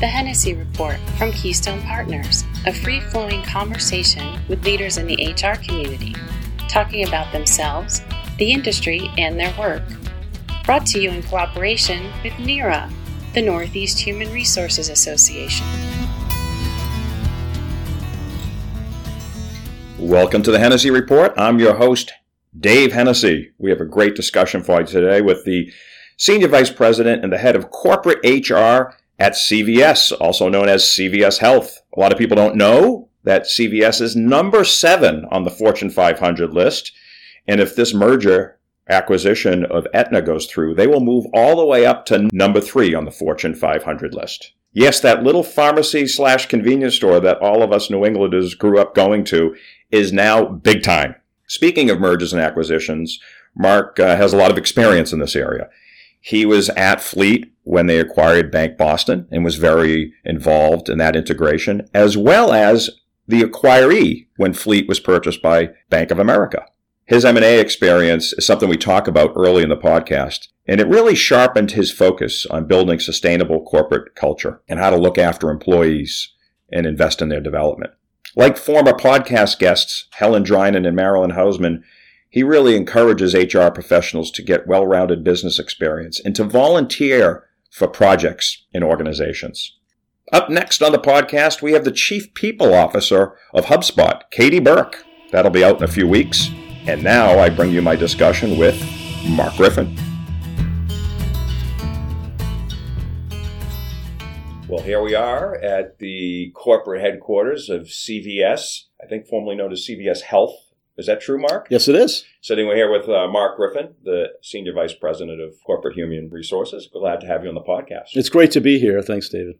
The Hennessy Report from Keystone Partners, a free flowing conversation with leaders in the HR community, talking about themselves, the industry, and their work. Brought to you in cooperation with NEHRA, the Northeast Human Resources Association. Welcome to the Hennessy Report. I'm your host, Dave Hennessy. We have a great discussion for you today with the Senior Vice President and the Head of Corporate HR at CVS, also known as CVS Health. A lot of people don't know that CVS is number seven on the Fortune 500 list. And if this merger acquisition of Aetna goes through, they will move all the way up to number three on the Fortune 500 list. Yes, that little pharmacy slash convenience store that all of us New Englanders grew up going to is now big time. Speaking of mergers and acquisitions, Mark uh, has a lot of experience in this area. He was at Fleet when they acquired Bank Boston and was very involved in that integration, as well as the acquiree when Fleet was purchased by Bank of America. His M&A experience is something we talk about early in the podcast, and it really sharpened his focus on building sustainable corporate culture and how to look after employees and invest in their development. Like former podcast guests Helen Drinan and Marilyn Hausman, he really encourages HR professionals to get well-rounded business experience and to volunteer for projects in organizations. Up next on the podcast, we have the Chief People Officer of HubSpot, Katie Burke. That'll be out in a few weeks. And now I bring you my discussion with Mark Griffin. Well, here we are at the corporate headquarters of CVS, I think formerly known as CVS Health. Is that true, Mark? Yes, it is. Sitting here with uh, Mark Griffin, the Senior Vice President of Corporate Human Resources. Glad to have you on the podcast. It's great to be here. Thanks, David.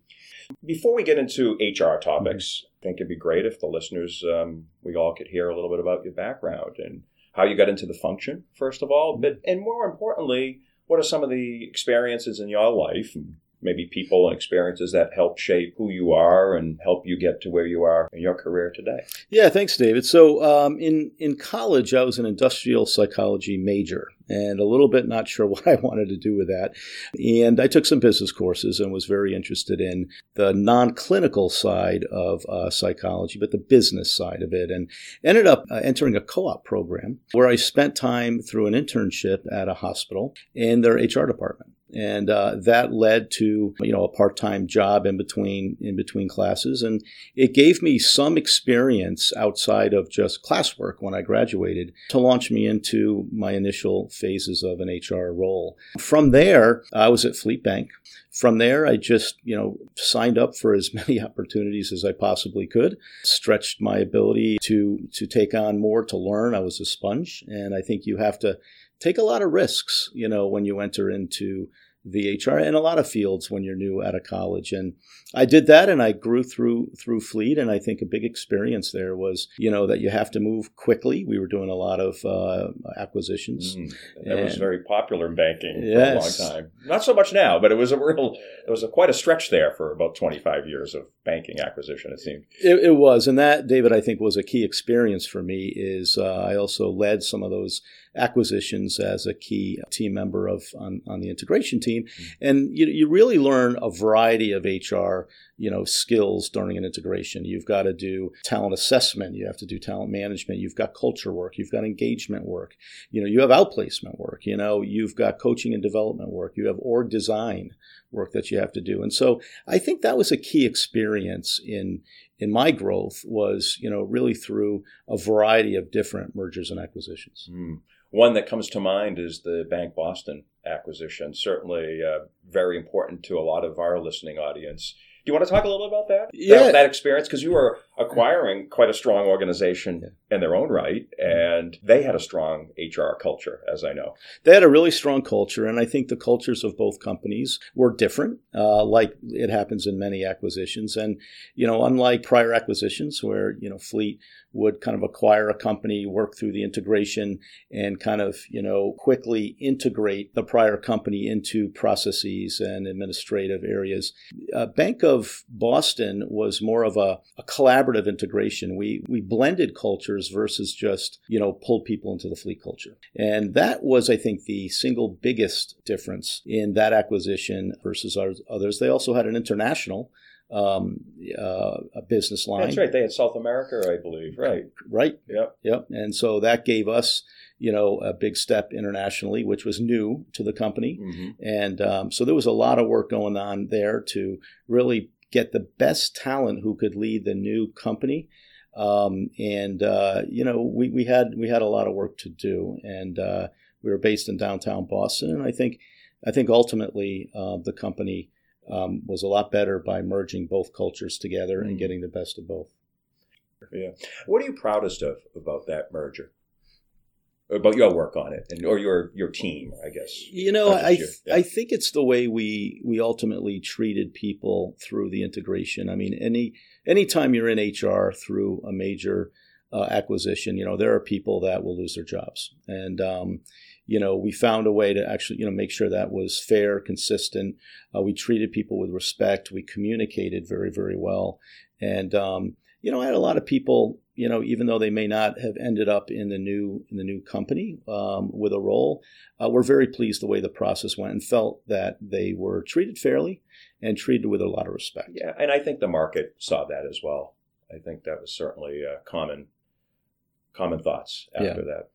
Before we get into HR topics, I think it'd be great if the listeners, um, we all could hear a little bit about your background and how you got into the function, first of all, but and more importantly, what are some of the experiences in your life maybe people and experiences that help shape who you are and help you get to where you are in your career today. Yeah, thanks, David. So um, in in college, I was an industrial psychology major and a little bit not sure what I wanted to do with that. And I took some business courses and was very interested in the non clinical side of uh, psychology, but the business side of it, and ended up uh, entering a co op program where I spent time through an internship at a hospital in their HR department and uh, that led to you know a part-time job in between in between classes and it gave me some experience outside of just classwork when i graduated to launch me into my initial phases of an hr role. From there i was at fleet bank. From there i just you know signed up for as many opportunities as i possibly could stretched my ability to to take on more to learn. I was a sponge and i think you have to take a lot of risks, you know, when you enter into the HR in a lot of fields when you're new out of college. And I did that and I grew through through Fleet. And I think a big experience there was, you know, that you have to move quickly. We were doing a lot of uh, acquisitions. Mm, that and, was very popular in banking yes. for a long time. Not so much now, but it was a real, it was a, quite a stretch there for about 25 years of banking acquisition, it seemed. It, it was. And that, David, I think was a key experience for me is uh, I also led some of those acquisitions as a key team member of on, on the integration team. Mm-hmm. And you, you really learn a variety of HR you know skills during an integration. You've got to do talent assessment. You have to do talent management. You've got culture work. You've got engagement work. You know you have outplacement work. You know you've got coaching and development work. You have org design work that you have to do. And so i think that was a key experience in in my growth was you know really through a variety of different mergers and acquisitions. Mm. One that comes to mind is the Bank Boston acquisition. Certainly uh, very important to a lot of our listening audience. Do you want to talk a little bit about that? Yeah. That, that experience? Because you were acquiring quite a strong organization in their own right, and they had a strong HR culture, as I know. They had a really strong culture, and I think the cultures of both companies were different, uh, like it happens in many acquisitions. And, you know, unlike prior acquisitions where, you know, Fleet would kind of acquire a company, work through the integration, and kind of, you know, quickly integrate the prior company into processes and administrative areas. Uh, Bank of Boston was more of a, a collaborative integration. We we blended cultures versus just, you know, pulled people into the fleet culture. And that was, I think, the single biggest difference in that acquisition versus others. They also had an international um, uh, a business line. That's right. They had South America, I believe. Right. Right. Yep. Yep. And so that gave us, you know, a big step internationally, which was new to the company. Mm-hmm. And um, so there was a lot of work going on there to really get the best talent who could lead the new company. Um, and uh, you know, we, we had we had a lot of work to do, and uh, we were based in downtown Boston. And I think I think ultimately uh, the company um, was a lot better by merging both cultures together and Mm. getting the best of both. Yeah. What are you proudest of about that merger? About your work on it, and or your your team, I guess. You know, I yeah. I think it's the way we we ultimately treated people through the integration. I mean, any anytime you're in HR through a major uh, acquisition, you know, there are people that will lose their jobs, and um, you know, we found a way to actually you know make sure that was fair, consistent. Uh, we treated people with respect. We communicated very very well, and um, you know, I had a lot of people, you know, even though they may not have ended up in the new in the new company um, with a role, uh, were very pleased the way the process went and felt that they were treated fairly and treated with a lot of respect. Yeah, and I think the market saw that as well. I think that was certainly uh, common common thoughts after that.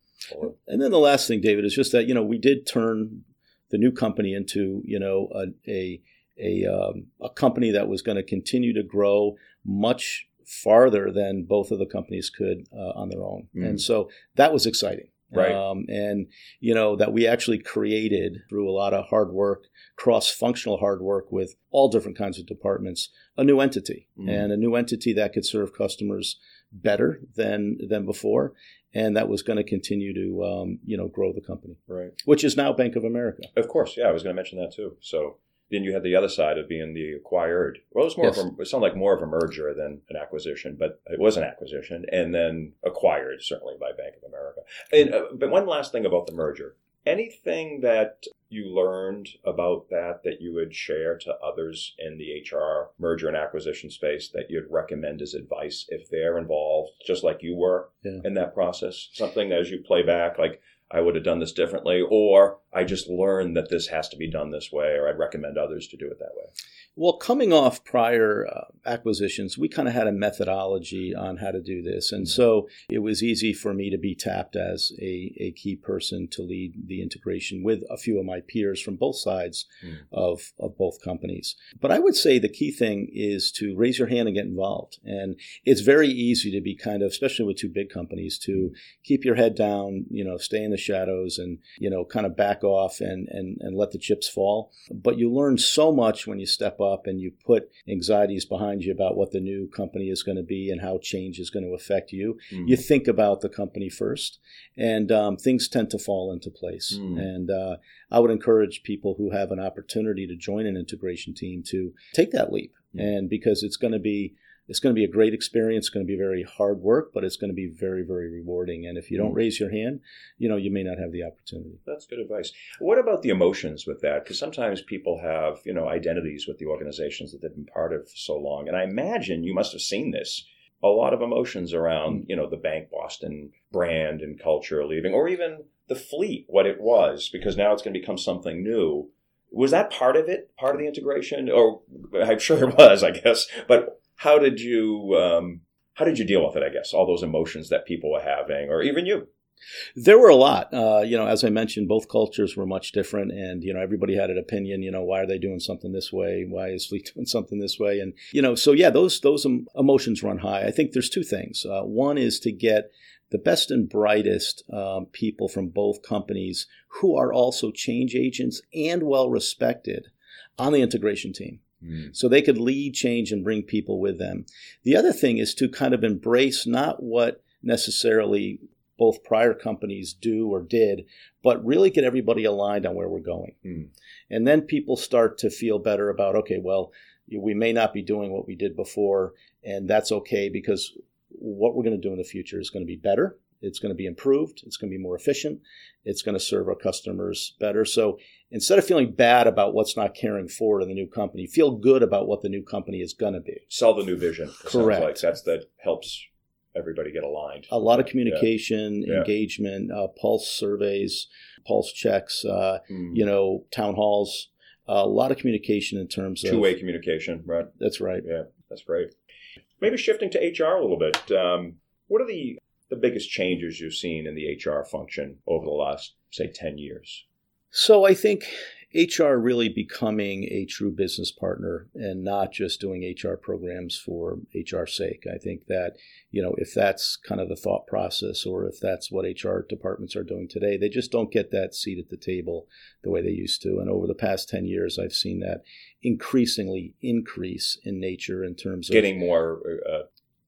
And then the last thing, David, is just that you know we did turn the new company into you know a a a, um, a company that was going to continue to grow much farther than both of the companies could uh, on their own, Mm. and so that was exciting. Right. Um, and you know that we actually created through a lot of hard work, cross-functional hard work with all different kinds of departments, a new entity Mm. and a new entity that could serve customers better than than before, and that was going to continue to um, you know grow the company, Right. which is now Bank of America. Of course, yeah, I was going to mention that too. So then you had the other side of being the acquired. Well, it was more Yes. of a, it sounded like more of a merger than an acquisition, but it was an acquisition and then acquired certainly by Bank of America. And uh, but one last thing about the merger: anything that you learned about that that you would share to others in the HR merger and acquisition space that you'd recommend as advice if they're involved, just like you were Yeah. in that process? Something as you play back, like I would have done this differently, or I just learned that this has to be done this way, or I'd recommend others to do it that way. Well, coming off prior uh, acquisitions, we kind of had a methodology on how to do this. And so it was easy for me to be tapped as a, a key person to lead the integration with a few of my peers from both sides Mm. of, of both companies. But I would say the key thing is to raise your hand and get involved. And it's very easy to be kind of, especially with two big companies, to keep your head down, you know, stay in the shadows and, you know, kind of back off and, and, and let the chips fall. But you learn so much when you step up and you put anxieties behind you about what the new company is going to be and how change is going to affect you. Mm. You think about the company first, and um, things tend to fall into place. Mm. And uh, I would encourage people who have an opportunity to join an integration team to take that leap, Mm. and because it's going to be it's going to be a great experience. It's going to be very hard work, but it's going to be very, very rewarding. And if you don't Mm. raise your hand, you know, you may not have the opportunity. That's good advice. What about the emotions with that? Because sometimes people have, you know, identities with the organizations that they've been part of for so long. And I imagine you must have seen this. A lot of emotions around, you know, the Bank Boston brand and culture leaving, or even the fleet, what it was, because now it's going to become something new. Was that part of it, part of the integration? Or I'm sure it was, I guess. But how did you, um, how did you deal with it? I guess all those emotions that people were having, or even you. There were a lot. Uh, you know, as I mentioned, both cultures were much different, and you know, everybody had an opinion. You know, why are they doing something this way? Why is Fleet doing something this way? And you know, so yeah, those those emotions run high. I think there's two things. Uh, one is to get the best and brightest um, people from both companies who are also change agents and well respected on the integration team so they could lead change and bring people with them. The other thing is to kind of embrace not what necessarily both prior companies do or did, but really get everybody aligned on where we're going. Mm. And then people start to feel better about, okay, well, we may not be doing what we did before, and that's okay because what we're going to do in the future is going to be better. It's going to be improved. It's going to be more efficient. It's going to serve our customers better. So instead of feeling bad about what's not carrying forward in the new company, feel good about what the new company is going to be. sell the new vision. Correct. Like that's that helps everybody get aligned. A lot of communication, Yeah. engagement, uh, pulse surveys, pulse checks, uh, Mm. you know, town halls. a lot of communication in terms of two-way communication, right? That's right. Yeah, that's great. Maybe shifting to HR a little bit. Um, what are the the biggest changes you've seen in the HR function over the last, say, ten years? So I think HR really becoming a true business partner and not just doing HR programs for HR sake. I think that, you know, if that's kind of the thought process or if that's what HR departments are doing today, they just don't get that seat at the table the way they used to. And over the past 10 years, I've seen that increasingly increase in nature in terms of getting more uh,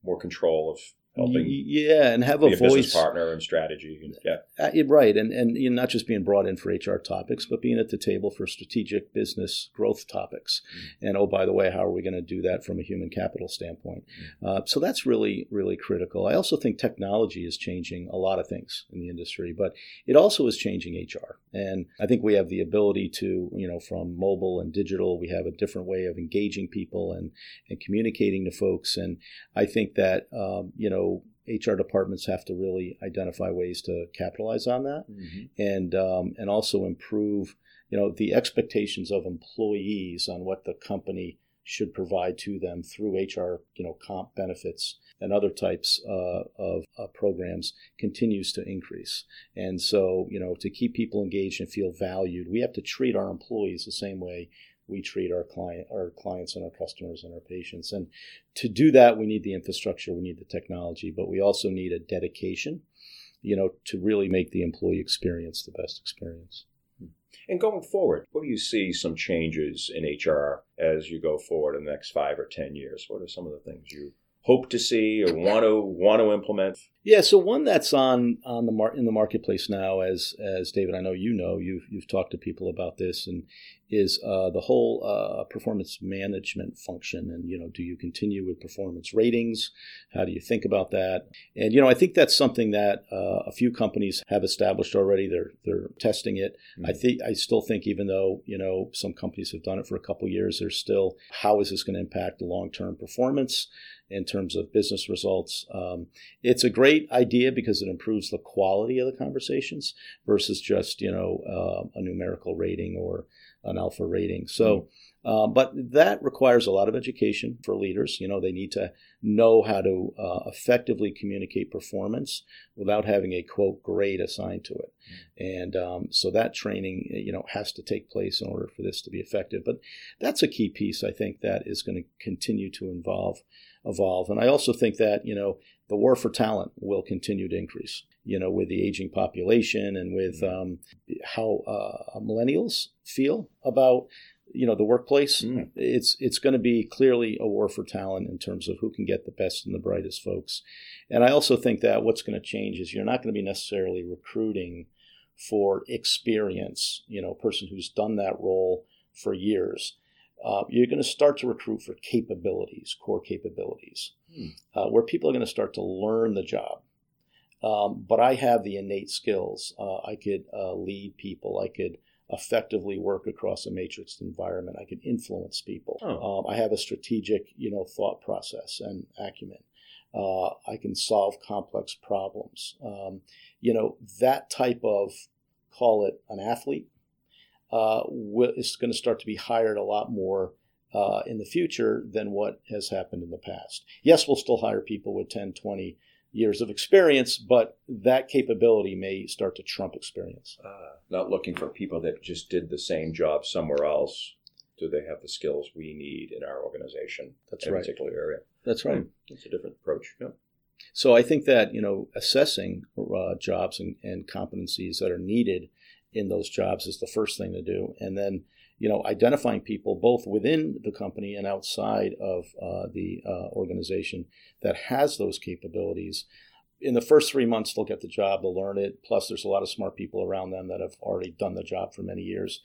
more control of helping yeah and have a, a voice partner and strategy yeah. Uh, right and and you know, not just being brought in for hr topics but being at the table for strategic business growth topics. Mm-hmm. and oh by the way how are we going to do that from a human capital standpoint? Mm-hmm. uh, so that's really really critical. I also think technology is changing a lot of things in the industry but it also is changing hr and i think we have the ability to you know from mobile and digital we have a different way of engaging people and and communicating to folks. And i think that um, you know HR departments have to really identify ways to capitalize on that, mm-hmm. and um, and also improve, you know, the expectations of employees on what the company should provide to them through HR, you know, comp benefits and other types uh, of uh, programs continues to increase. And so, you know, to keep people engaged and feel valued, we have to treat our employees the same way we treat our client, our clients and our customers and our patients. And to do that, we need the infrastructure, we need the technology, but we also need a dedication, you know, to really make the employee experience the best experience. Hmm. And going forward, what do you see some changes in HR as you go forward in the next five or ten years? What are some of the things you hope to see or want to want to implement? Yeah, so one that's on on the mar- in the marketplace now, as as David, I know you know, you've you've talked to people about this, and is uh, the whole uh, performance management function. And you know, do you continue with performance ratings? How do you think about that? And you know, I think that's something that uh, a few companies have established already. They're they're testing it. Mm-hmm. I think I still think even though you know some companies have done it for a couple years, there's still how is this going to impact the long term performance? In terms of business results. Um, it's a great idea because it improves the quality of the conversations versus just you know uh, a numerical rating or an alpha rating. So, uh, but that requires a lot of education for leaders. You know, they need to know how to uh, effectively communicate performance without having a quote grade assigned to it. Mm-hmm. And um, so that training, you know, has to take place in order for this to be effective. But that's a key piece, I think, that is going to continue to involve evolve. And I also think that, you know, the war for talent will continue to increase, you know, with the aging population and with mm. um, how uh, millennials feel about, you know, the workplace. Mm. It's it's going to be clearly a war for talent in terms of who can get the best and the brightest folks. And I also think that what's going to change is you're not going to be necessarily recruiting for experience, you know, a person who's done that role for years uh, you're going to start to recruit for capabilities, core capabilities, hmm. uh, where people are going to start to learn the job. Um, but I have the innate skills. Uh, I could uh, lead people. I could effectively work across a matrixed environment. I can influence people. Oh. Um, I have a strategic, you know, thought process and acumen. Uh, I can solve complex problems. Um, you know, that type of, call it an athlete, uh, is going to start to be hired a lot more uh, in the future than what has happened in the past. Yes, we'll still hire people with 10, 20 years of experience, but that capability may start to trump experience. Uh, not looking for people that just did the same job somewhere else. Do they have the skills we need in our organization? That's in right. a particular area. That's right. Hmm. That's a different approach. Yeah. So I think that you know assessing uh, jobs and, and competencies that are needed in those jobs is the first thing to do. And then, you know, identifying people both within the company and outside of uh, the uh, organization that has those capabilities. In the first three months, they'll get the job, they'll learn it. Plus, there's a lot of smart people around them that have already done the job for many years.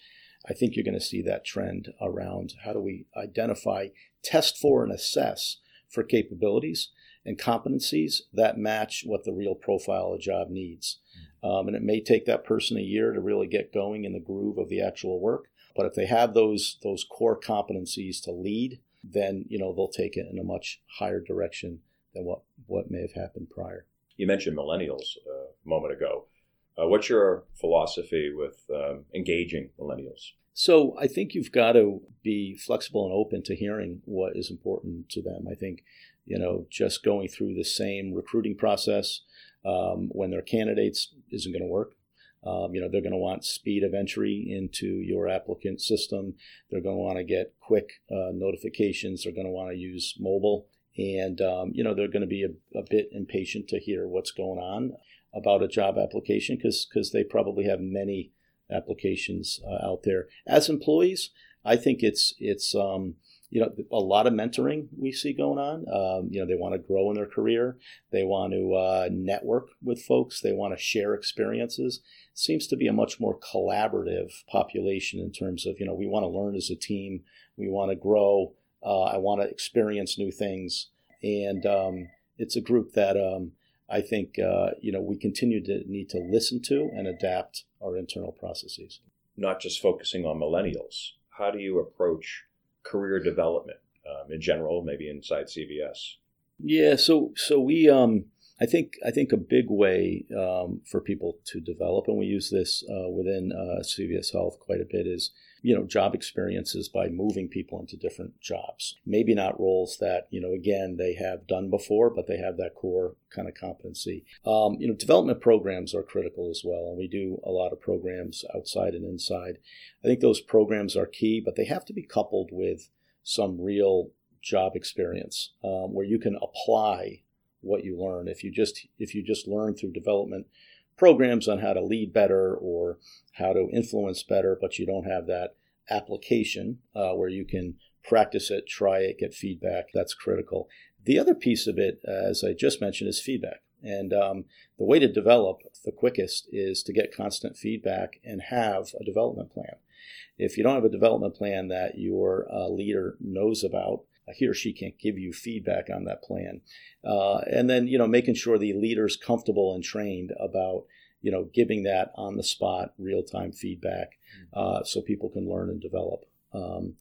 I think you're going to see that trend around how do we identify, test for, and assess for capabilities and competencies that match what the real profile of job needs. Um, and it may take that person a year to really get going in the groove of the actual work. But if they have those those core competencies to lead, then you know they'll take it in a much higher direction than what what may have happened prior. You mentioned millennials uh, a moment ago. Uh, what's your philosophy with um, engaging millennials? So I think you've got to be flexible and open to hearing what is important to them. I think, you know, just going through the same recruiting process um, when they're candidates isn't going to work. Um, you know, they're going to want speed of entry into your applicant system. They're going to want to get quick uh, notifications. They're going to want to use mobile. And, um, you know, they're going to be a, a, bit impatient to hear what's going on about a job application because they probably have many applications uh, out there. As employees, I think it's it's um, you know a lot of mentoring we see going on. Um, you know they want to grow in their career, they want to uh, network with folks, they want to share experiences. It seems to be a much more collaborative population in terms of you know we want to learn as a team, we want to grow. Uh, I want to experience new things, and um, it's a group that um, I think uh, you know we continue to need to listen to and adapt our internal processes. Not just focusing on millennials. How do you approach career development um, in general, maybe inside CVS? Yeah, so so we um, I think I think a big way um, for people to develop, and we use this uh, within uh, CVS Health quite a bit, is you know job experiences by moving people into different jobs. Maybe not roles that you know again they have done before, but they have that core kind of competency. Um, you know, development programs are critical as well, and we do a lot of programs outside and inside. I think those programs are key, but they have to be coupled with some real job experience um, where you can apply what you learn. If you just if you just learn through development programs on how to lead better or how to influence better, but you don't have that application uh, where you can practice it, try it, get feedback. That's critical. The other piece of it, as I just mentioned, is feedback. And um, the way to develop the quickest is to get constant feedback and have a development plan. If you don't have a development plan that your uh, leader knows about, he or she can't give you feedback on that plan. Uh, and then, you know, making sure the leader's comfortable and trained about, you know, giving that on the spot, real time feedback mm-hmm. uh, so people can learn and develop. Um,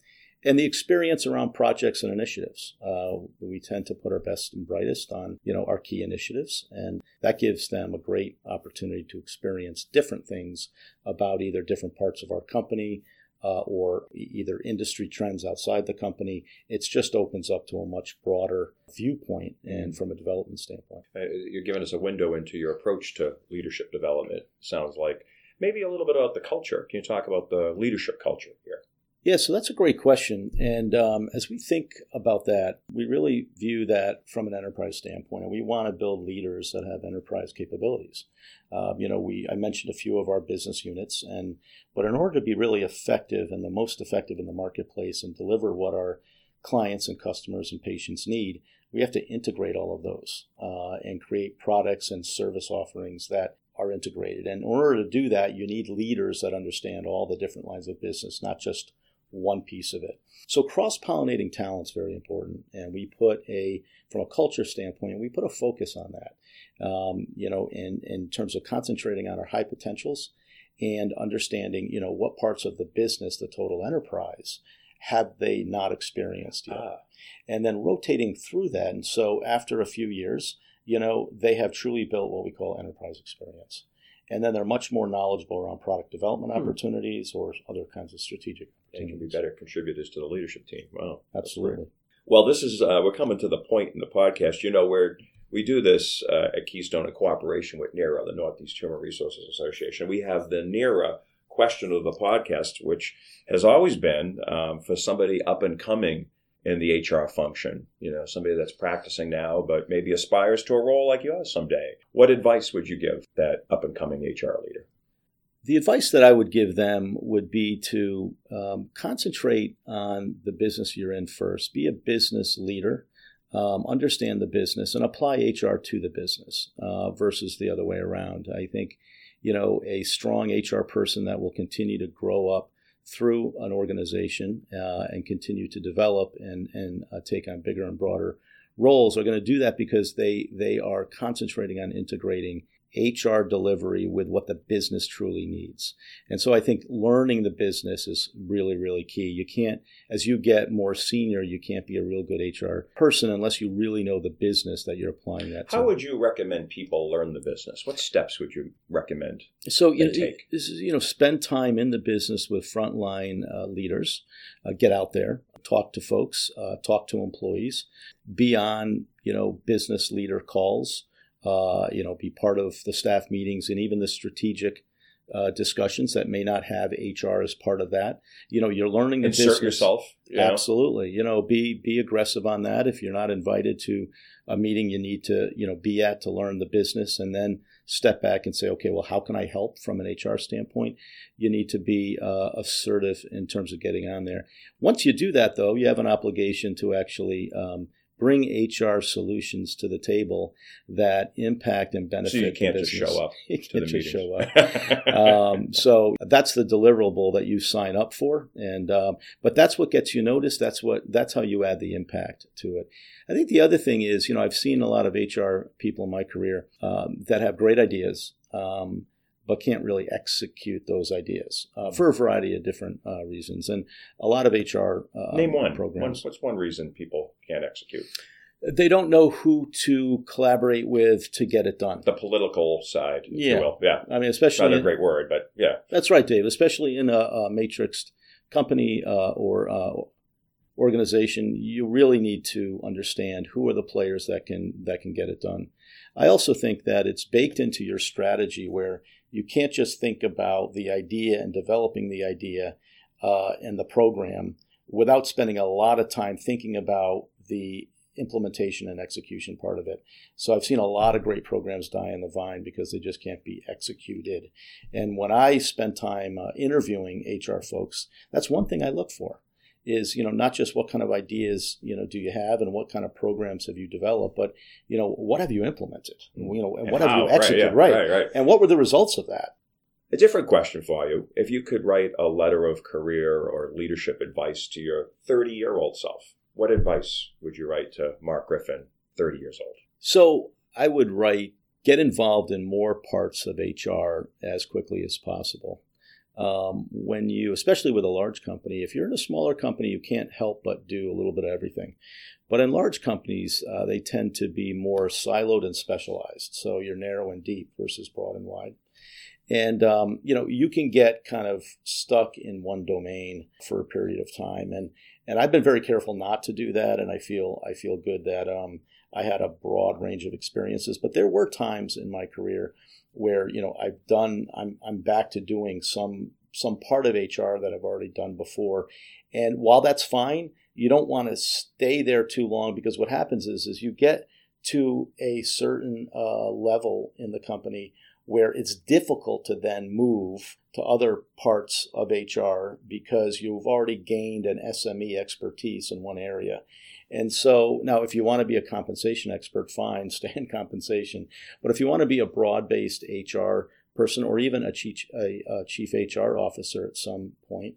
and the experience around projects and initiatives. Uh, we tend to put our best and brightest on, you know, our key initiatives, and that gives them a great opportunity to experience different things about either different parts of our company, uh, or either industry trends outside the company. It just opens up to a much broader viewpoint and from a development standpoint. Uh, you're giving us a window into your approach to leadership development, sounds like. Maybe a little bit about the culture. Can you talk about the leadership culture here? Yeah, so that's a great question. And um, as we think about that, we really view that from an enterprise standpoint, and we want to build leaders that have enterprise capabilities. Um, you know, we I mentioned a few of our business units, and but in order to be really effective and the most effective in the marketplace and deliver what our clients and customers and patients need, we have to integrate all of those uh, and create products and service offerings that are integrated. And in order to do that, you need leaders that understand all the different lines of business, not just one piece of it. So cross pollinating talent is very important, and we put a from a culture standpoint, we put a focus on that. Um, you know, in in terms of concentrating on our high potentials and understanding, you know, what parts of the business, the total enterprise, have they not experienced yet, ah. and then rotating through that. And so after a few years, you know, they have truly built what we call enterprise experience and then they're much more knowledgeable around product development hmm. opportunities or other kinds of strategic and can be better contributors to the leadership team. Wow, absolutely. Well, this is uh, we're coming to the point in the podcast. You know where we do this uh, at Keystone in cooperation with NEHRA, the Northeast Human Resources Association. We have the NEHRA question of the podcast, which has always been um, for somebody up and coming in the HR function. You know, somebody that's practicing now, but maybe aspires to a role like yours someday. What advice would you give that up and coming HR leader? The advice that I would give them would be to um, concentrate on the business you're in first. Be a business leader. Um, understand the business and apply HR to the business uh, versus the other way around. I think, you know, a strong HR person that will continue to grow up through an organization uh, and continue to develop and, and uh, take on bigger and broader roles. Are going to do that because they, they are concentrating on integrating HR delivery with what the business truly needs. And so I think learning the business is really, really key. You can't, as you get more senior, you can't be a real good HR person unless you really know the business that you're applying that to. How would you recommend people learn the business? What steps would you recommend? So, you know, take? you know, spend time in the business with frontline uh, leaders, uh, get out there, talk to folks, uh, talk to employees, be on, you know, business leader calls uh, you know, be part of the staff meetings and even the strategic uh, discussions that may not have HR as part of that. You know, you're learning the Insert business. yourself. You know? Absolutely. You know, be be aggressive on that. If you're not invited to a meeting, you need to you know be at to learn the business, and then step back and say, okay, well, how can I help from an HR standpoint? You need to be uh, assertive in terms of getting on there. Once you do that, though, you have an obligation to actually um, bring HR solutions to the table that impact and benefit. So you can't just show up. you can't just show up. um, so that's the deliverable that you sign up for, and um, but that's what gets you noticed. That's what that's how you add the impact to it. I think the other thing is, you know, I've seen a lot of HR people in my career um, that have great ideas. Um, but can't really execute those ideas uh, for a variety of different uh, reasons. And a lot of HR uh, name one programs. One, what's one reason people can't execute? They don't know who to collaborate with to get it done. The political side, yeah, yeah. I mean, especially not a great word, but yeah, that's right, Dave. Especially in a, a matrixed company uh, or uh, organization, you really need to understand who are the players that can that can get it done. I also think that it's baked into your strategy where you can't just think about the idea and developing the idea uh, and the program without spending a lot of time thinking about the implementation and execution part of it. So I've seen a lot of great programs die in the vine because they just can't be executed. And when I spend time uh, interviewing HR folks, that's one thing I look for is you know not just what kind of ideas you know do you have and what kind of programs have you developed but you know what have you implemented? Mm. you know and, and what how, have you executed right, yeah, right, right right. And what were the results of that? A different question for you. If you could write a letter of career or leadership advice to your 30 year old self what advice would you write to mark griffin 30 years old? So i would write get involved in more parts of hr as quickly as possible um, when you, especially with a large company, if you're in a smaller company, you can't help but do a little bit of everything. But in large companies, uh, they tend to be more siloed and specialized. So you're narrow and deep versus broad and wide. And um, you know you can get kind of stuck in one domain for a period of time, and and I've been very careful not to do that. And I feel I feel good that um, I had a broad range of experiences. But there were times in my career where you know I've done I'm I'm back to doing some some part of HR that I've already done before. And while that's fine, you don't want to stay there too long because what happens is is you get to a certain uh, level in the company where it's difficult to then move to other parts of HR because you've already gained an SME expertise in one area. And so now, if you want to be a compensation expert, fine, stay in compensation. But if you want to be a broad based HR person or even a chief, a, a chief HR officer at some point,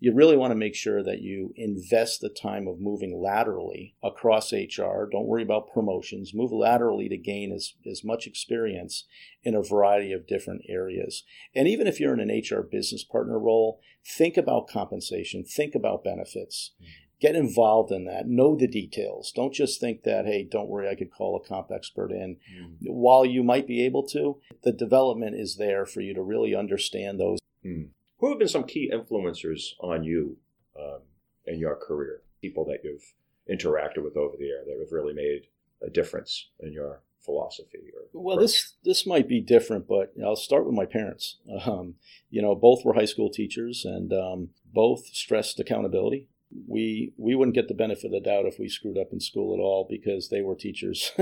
you really want to make sure that you invest the time of moving laterally across HR. Don't worry about promotions. Move laterally to gain as, as much experience in a variety of different areas. And even if you're in an HR business partner role, think about compensation, think about benefits. Mm. Get involved in that. Know the details. Don't just think that hey don't worry i could call a comp expert in. Mm. while you might be able to the development is there for you to really understand those. Mm. who have been some key influencers on you um, in your career? People that you've interacted with over the year that have really made a difference in your philosophy well approach? this this might be different but i'll start with my parents. Um, you know both were high school teachers and um, both stressed accountability we we wouldn't get the benefit of the doubt if we screwed up in school at all because they were teachers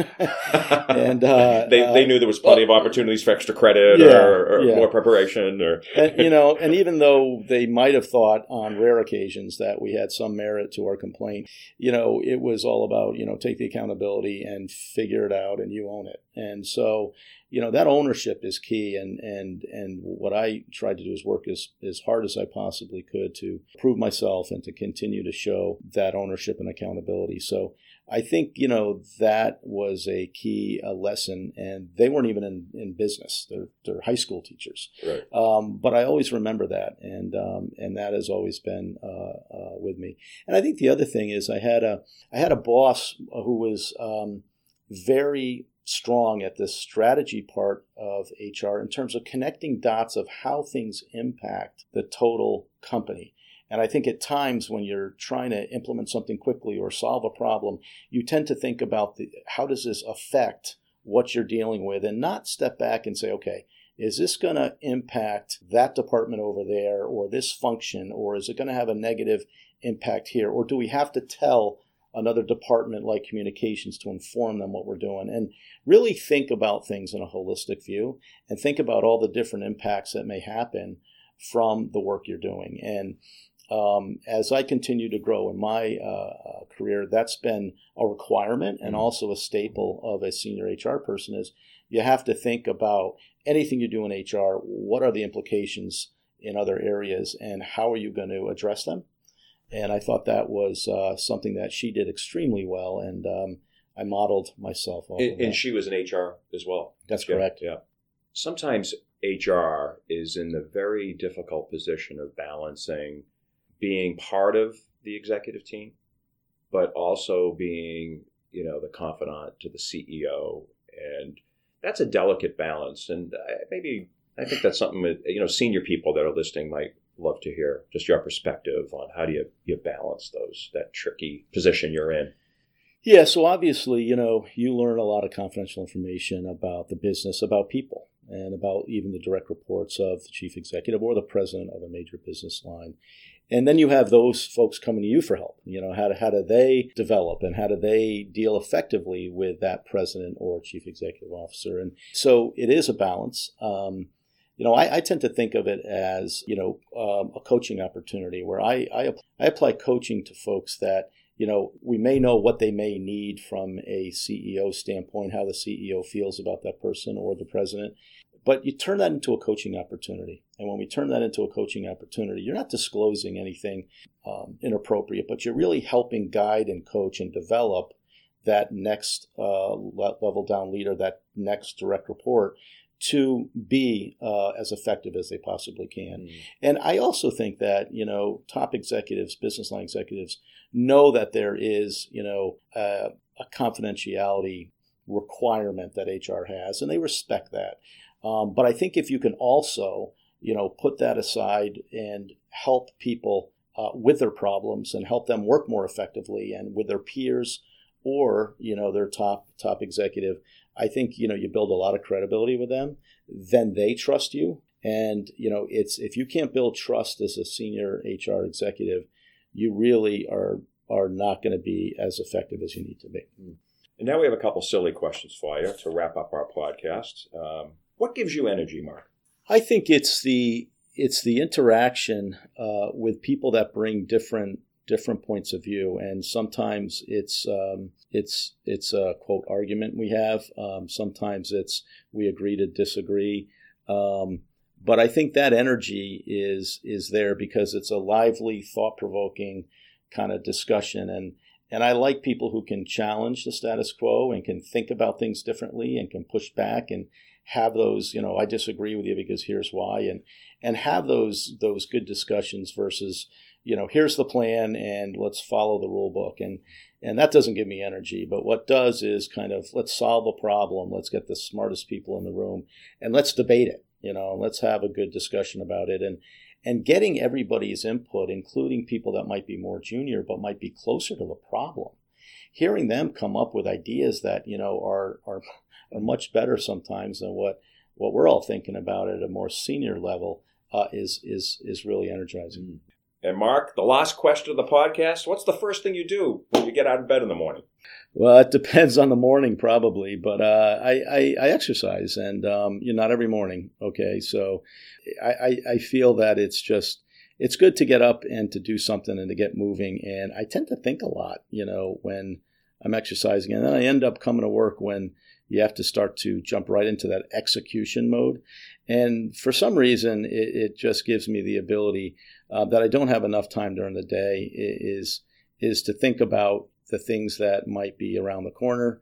and uh, they, they knew there was plenty uh, of opportunities for extra credit yeah, or, or yeah. more preparation or and, you know and even though they might have thought on rare occasions that we had some merit to our complaint you know it was all about you know take the accountability and figure it out and you own it and so you know that ownership is key and and and what i tried to do is work as as hard as i possibly could to prove myself and to continue to show that ownership and accountability. So i think you know that was a key a lesson and they weren't even in, in business. They're, they're high school teachers. Right. um, but i always remember that and um, and that has always been uh, uh, with me. And i think the other thing is i had a i had a boss who was um, very strong at the strategy part of HR in terms of connecting dots of how things impact the total company. And I think at times when you're trying to implement something quickly or solve a problem, you tend to think about the, how does this affect what you're dealing with and not step back and say, okay, is this going to impact that department over there or this function or is it going to have a negative impact here or do we have to tell another department like communications to inform them what we're doing and really think about things in a holistic view and think about all the different impacts that may happen from the work you're doing and um, as I continue to grow in my uh, career, that's been a requirement and mm-hmm. also a staple of a senior HR person is you have to think about anything you do in HR, what are the implications in other areas and how are you going to address them? And I thought that was uh, something that she did extremely well, and um, I modeled myself. And, and she was in HR as well. That's yeah, correct. Yeah. Sometimes HR is in the very difficult position of balancing being part of the executive team, but also being, you know, the confidant to the CEO, and that's a delicate balance. And maybe I think that's something that you know senior people that are listening might love to hear just your perspective on how do you, you balance those that tricky position you're in. Yeah, so obviously, you know, you learn a lot of confidential information about the business, about people, and about even the direct reports of the chief executive or the president of a major business line. And then you have those folks coming to you for help. You know, how do, how do they develop and how do they deal effectively with that president or chief executive officer? And so it is a balance. Um, you know, I, I, tend to think of it as, you know, um, a coaching opportunity where I, I, I apply coaching to folks that, you know, we may know what they may need from a CEO standpoint, how the CEO feels about that person or the president, but you turn that into a coaching opportunity. And when we turn that into a coaching opportunity, you're not disclosing anything um, inappropriate, but you're really helping guide and coach and develop that next uh, level down leader, that next direct report to be uh, as effective as they possibly can. Mm. And I also think that, you know, top executives, business line executives, know that there is, you know, uh, a confidentiality requirement that HR has, and they respect that. Um, but I think if you can also, you know, put that aside and help people uh, with their problems and help them work more effectively and with their peers or, you know, their top top executive, I think you know you build a lot of credibility with them. Then they trust you, and you know it's if you can't build trust as a senior HR executive, you really are are not going to be as effective as you need to be. Hmm. And now we have a couple silly questions for you to wrap up our podcast. Um, what gives you energy, Mark? I think it's the it's the interaction uh, with people that bring different different points of view, and sometimes it's um, it's it's a quote argument we have. Um, sometimes it's we agree to disagree. Um, but I think that energy is is there because it's a lively, thought provoking kind of discussion, and and I like people who can challenge the status quo and can think about things differently and can push back and have those you know I disagree with you because here's why and and have those those good discussions versus you know, here's the plan and let's follow the rule book. And, and that doesn't give me energy. But what does is kind of let's solve a problem. Let's get the smartest people in the room and let's debate it. You know, let's have a good discussion about it. And, and getting everybody's input, including people that might be more junior but might be closer to the problem, hearing them come up with ideas that you know are are, are much better sometimes than what what we're all thinking about at a more senior level uh, is is is really energizing. Mm. And Mark, the last question of the podcast what's the first thing you do when you get out of bed in the morning? Well, it depends on the morning, probably, but uh, I, I, I, exercise, and um, you know, not every morning. Okay, so I, I, I feel that it's just it's good to get up and to do something and to get moving. And I tend to think a lot, you know, when I'm exercising, and then I end up coming to work when you have to start to jump right into that execution mode. And for some reason, it, it just gives me the ability uh, that I don't have enough time during the day is is to think about the things that might be around the corner,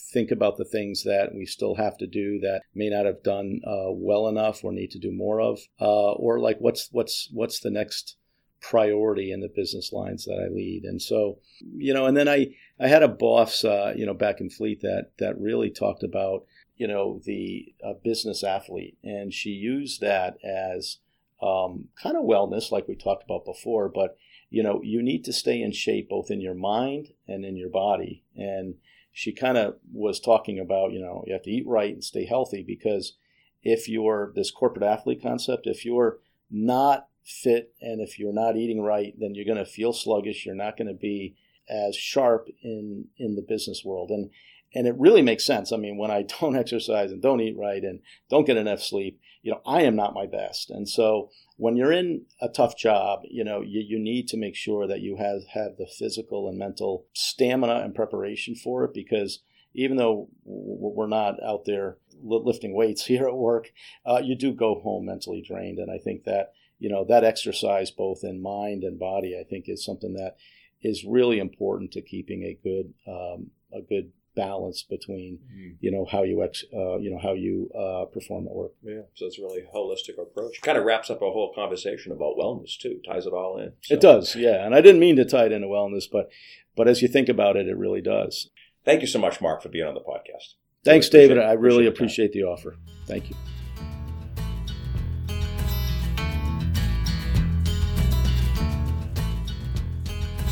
think about the things that we still have to do that may not have done uh, well enough or need to do more of, uh, or like what's what's what's the next priority in the business lines that I lead. And so, you know, and then I I had a boss, uh, you know, back in Fleet that that really talked about you know the uh, business athlete, and she used that as um, kind of wellness, like we talked about before, but you know, you need to stay in shape both in your mind and in your body. And she kind of was talking about, you know, you have to eat right and stay healthy because if you're this corporate athlete concept, if you're not fit and if you're not eating right, then you're going to feel sluggish. You're not going to be as sharp in in the business world. And and it really makes sense. I mean, when I don't exercise and don't eat right and don't get enough sleep, you know, I am not my best. And so when you're in a tough job, you know, you, you need to make sure that you have, have the physical and mental stamina and preparation for it because even though we're not out there lifting weights here at work, uh, you do go home mentally drained. And I think that, you know, that exercise both in mind and body, I think is something that is really important to keeping a good, um, a good balance between mm. you know how you ex, uh, you know how you uh, perform at work. Yeah, so it's a really holistic approach. Kind of wraps up a whole conversation about wellness too. Ties it all in. So. It does, yeah. And I didn't mean to tie it into wellness, but but as you think about it, it really does. Thank you so much, Mark, for being on the podcast. Thanks, really David. I really appreciate, appreciate the offer. Thank you.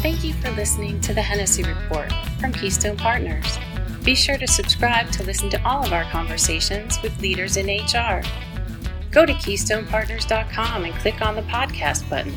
Thank you for listening to the Hennessy Report from Keystone Partners. Be sure to subscribe to listen to all of our conversations with leaders in HR. Go to KeystonePartners.com and click on the podcast button